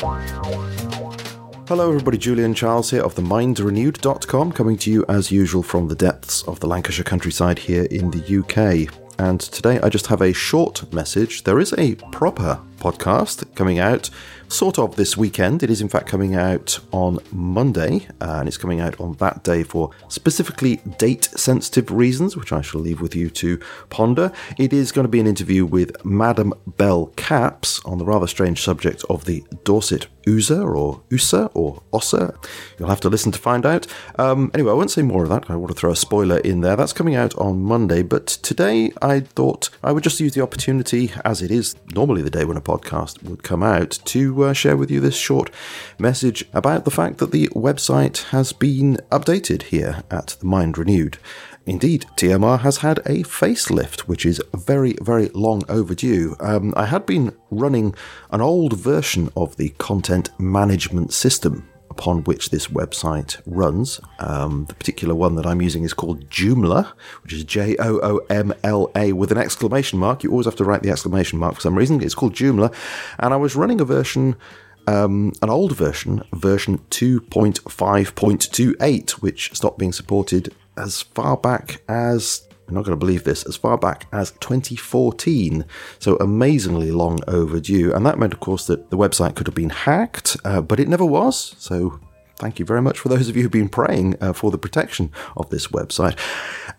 Hello, everybody. Julian Charles here of the mindrenewed.com, coming to you as usual from the depths of the Lancashire countryside here in the UK. And today I just have a short message. There is a proper podcast coming out sort of this weekend. It is, in fact, coming out on Monday, and it's coming out on that day for specifically date sensitive reasons, which I shall leave with you to ponder. It is going to be an interview with Madam Bell Caps on the rather strange subject of the Dorset Oozer or Ooser or Osser. You'll have to listen to find out. Um, anyway, I won't say more of that. I want to throw a spoiler in there. That's coming out on Monday, but today I thought I would just use the opportunity, as it is normally the day when a podcast would come out, to uh, share with you this short message about the fact that the website has been updated here at the Mind Renewed. Indeed, TMR has had a facelift, which is very, very long overdue. Um, I had been running an old version of the content management system upon which this website runs. Um, the particular one that I'm using is called Joomla, which is J O O M L A with an exclamation mark. You always have to write the exclamation mark for some reason. It's called Joomla, and I was running a version. Um, an old version, version 2.5.28, which stopped being supported as far back as I'm not going to believe this, as far back as 2014. So amazingly long overdue. And that meant, of course, that the website could have been hacked, uh, but it never was. So thank you very much for those of you who've been praying uh, for the protection of this website.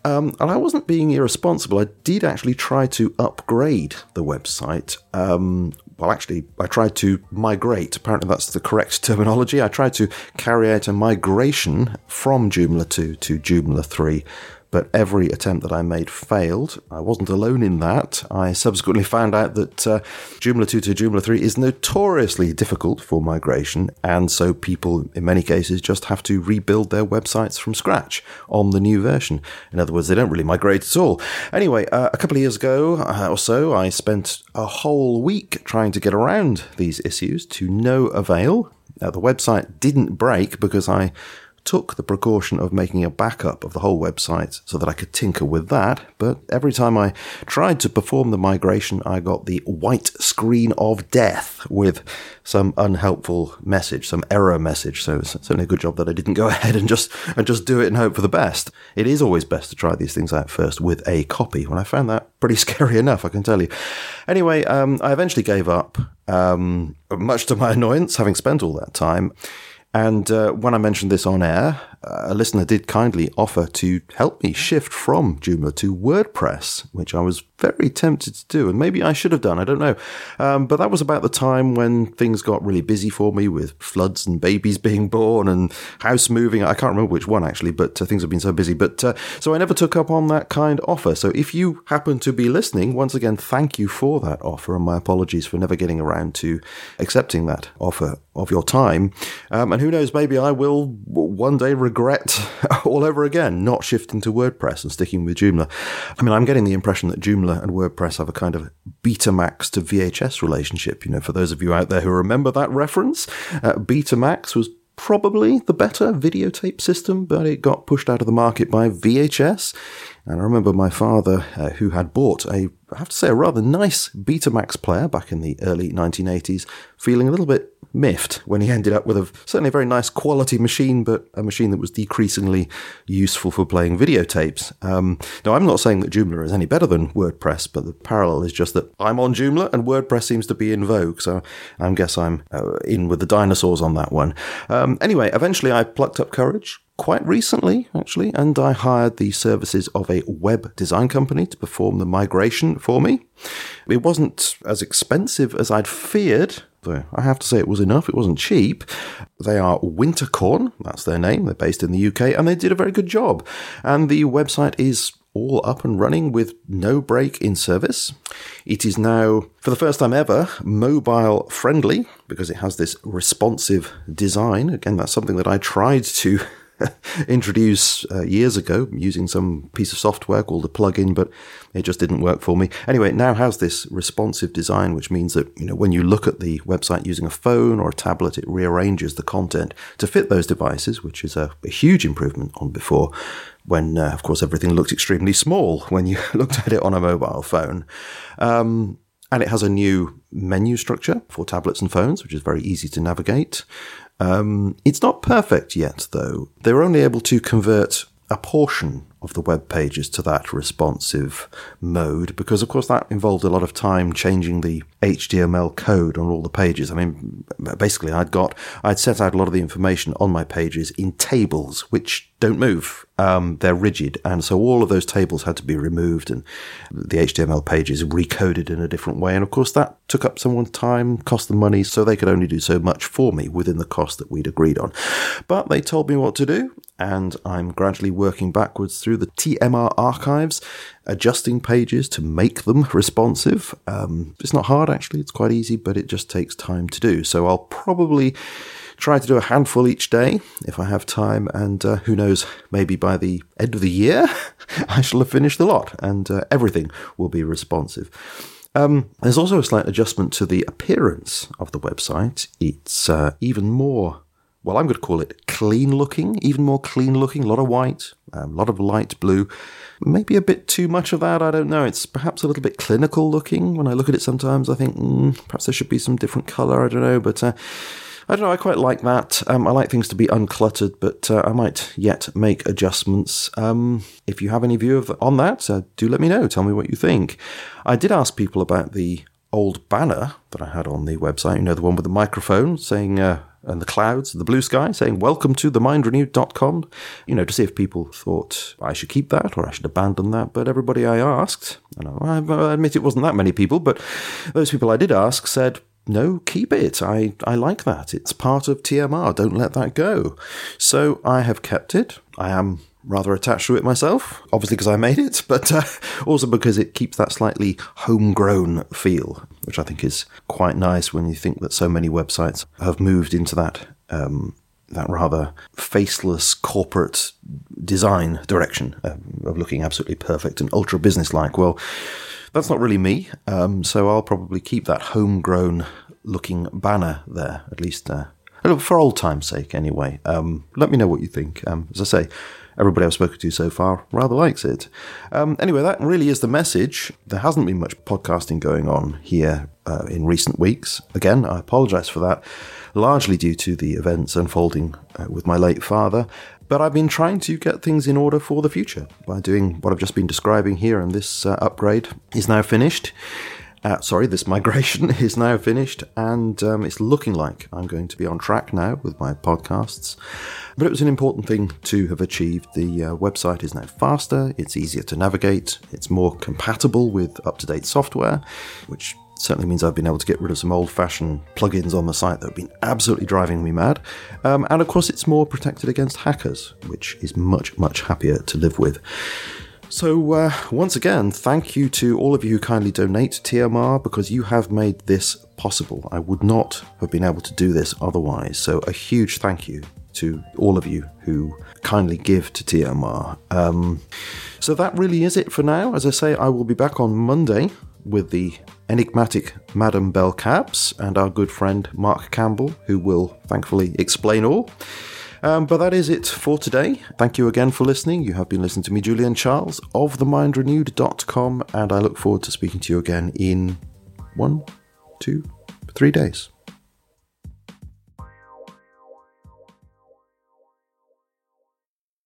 Um, and I wasn't being irresponsible. I did actually try to upgrade the website. Um, well, actually, I tried to migrate. Apparently, that's the correct terminology. I tried to carry out a migration from Joomla 2 to Joomla 3 but every attempt that I made failed. I wasn't alone in that. I subsequently found out that uh, Joomla 2 to Joomla 3 is notoriously difficult for migration, and so people, in many cases, just have to rebuild their websites from scratch on the new version. In other words, they don't really migrate at all. Anyway, uh, a couple of years ago uh, or so, I spent a whole week trying to get around these issues to no avail. Now, the website didn't break because I took the precaution of making a backup of the whole website so that I could tinker with that, but every time I tried to perform the migration, I got the white screen of death with some unhelpful message, some error message. So it's certainly a good job that I didn't go ahead and just and just do it and hope for the best. It is always best to try these things out first with a copy. When I found that pretty scary enough, I can tell you. Anyway, um, I eventually gave up, um, much to my annoyance, having spent all that time. And uh, when I mentioned this on air, a listener did kindly offer to help me shift from Joomla to WordPress, which I was very tempted to do, and maybe I should have done. I don't know, um, but that was about the time when things got really busy for me with floods and babies being born and house moving. I can't remember which one actually, but uh, things have been so busy. But uh, so I never took up on that kind offer. So if you happen to be listening, once again, thank you for that offer, and my apologies for never getting around to accepting that offer of your time. Um, and who knows, maybe I will one day regret all over again not shifting to WordPress and sticking with Joomla. I mean, I'm getting the impression that Joomla and WordPress have a kind of Betamax to VHS relationship. You know, for those of you out there who remember that reference, uh, Betamax was probably the better videotape system, but it got pushed out of the market by VHS. And I remember my father, uh, who had bought a, I have to say, a rather nice Betamax player back in the early 1980s, feeling a little bit miffed when he ended up with a certainly a very nice quality machine, but a machine that was decreasingly useful for playing videotapes. Um, now, I'm not saying that Joomla is any better than WordPress, but the parallel is just that I'm on Joomla and WordPress seems to be in vogue. So I guess I'm uh, in with the dinosaurs on that one. Um, anyway, eventually I plucked up courage, quite recently, actually, and I hired the services of a web design company to perform the migration for me. It wasn't as expensive as I'd feared, though I have to say it was enough. It wasn't cheap. They are Wintercorn, that's their name. They're based in the UK, and they did a very good job. And the website is all up and running with no break in service. It is now, for the first time ever, mobile friendly because it has this responsive design. Again, that's something that I tried to introduce uh, years ago using some piece of software called a plugin, but it just didn't work for me. Anyway, it now has this responsive design, which means that you know when you look at the website using a phone or a tablet, it rearranges the content to fit those devices, which is a, a huge improvement on before. When, uh, of course, everything looked extremely small when you looked at it on a mobile phone. Um, And it has a new menu structure for tablets and phones, which is very easy to navigate. Um, it's not perfect yet, though. They were only able to convert a portion of the web pages to that responsive mode because of course that involved a lot of time changing the HTML code on all the pages. I mean basically I'd got I'd set out a lot of the information on my pages in tables which don't move. Um, they're rigid, and so all of those tables had to be removed, and the HTML pages recoded in a different way. And of course, that took up someone's time, cost them money, so they could only do so much for me within the cost that we'd agreed on. But they told me what to do, and I'm gradually working backwards through the TMR archives, adjusting pages to make them responsive. Um, it's not hard actually; it's quite easy, but it just takes time to do. So I'll probably try to do a handful each day if I have time, and uh, who knows, maybe by the end of the year, I shall have finished the lot and uh, everything will be responsive. Um, there's also a slight adjustment to the appearance of the website. It's uh, even more, well, I'm going to call it clean looking, even more clean looking, a lot of white, a um, lot of light blue. Maybe a bit too much of that, I don't know. It's perhaps a little bit clinical looking. When I look at it sometimes, I think mm, perhaps there should be some different colour, I don't know, but uh, I don't know. I quite like that. Um, I like things to be uncluttered, but uh, I might yet make adjustments. Um, if you have any view of, on that, uh, do let me know. Tell me what you think. I did ask people about the old banner that I had on the website. You know, the one with the microphone saying. Uh, and the clouds, the blue sky, saying welcome to the mindrenewed.com, you know, to see if people thought I should keep that or I should abandon that. But everybody I asked, and I admit it wasn't that many people, but those people I did ask said, no, keep it. I, I like that. It's part of TMR. Don't let that go. So I have kept it. I am rather attached to it myself, obviously because I made it, but uh, also because it keeps that slightly homegrown feel, which I think is quite nice when you think that so many websites have moved into that. Um, that rather faceless corporate design direction um, of looking absolutely perfect and ultra business-like. Well, that's not really me, um, so I'll probably keep that homegrown looking banner there, at least uh, for old time's sake, anyway. Um, let me know what you think. Um, as I say, everybody I've spoken to so far rather likes it. Um, anyway, that really is the message. There hasn't been much podcasting going on here uh, in recent weeks. Again, I apologise for that, largely due to the events unfolding uh, with my late father. But I've been trying to get things in order for the future by doing what I've just been describing here, and this uh, upgrade is now finished. Uh, sorry, this migration is now finished, and um, it's looking like I'm going to be on track now with my podcasts. But it was an important thing to have achieved. The uh, website is now faster, it's easier to navigate, it's more compatible with up to date software, which certainly means I've been able to get rid of some old fashioned plugins on the site that have been absolutely driving me mad. Um, and of course, it's more protected against hackers, which is much, much happier to live with. So, uh, once again, thank you to all of you who kindly donate to TMR because you have made this possible. I would not have been able to do this otherwise. So, a huge thank you to all of you who kindly give to TMR. Um, so, that really is it for now. As I say, I will be back on Monday with the enigmatic Madam Bell Cabs and our good friend Mark Campbell, who will thankfully explain all. Um, but that is it for today. Thank you again for listening. You have been listening to me, Julian Charles of themindrenewed.com, and I look forward to speaking to you again in one, two, three days.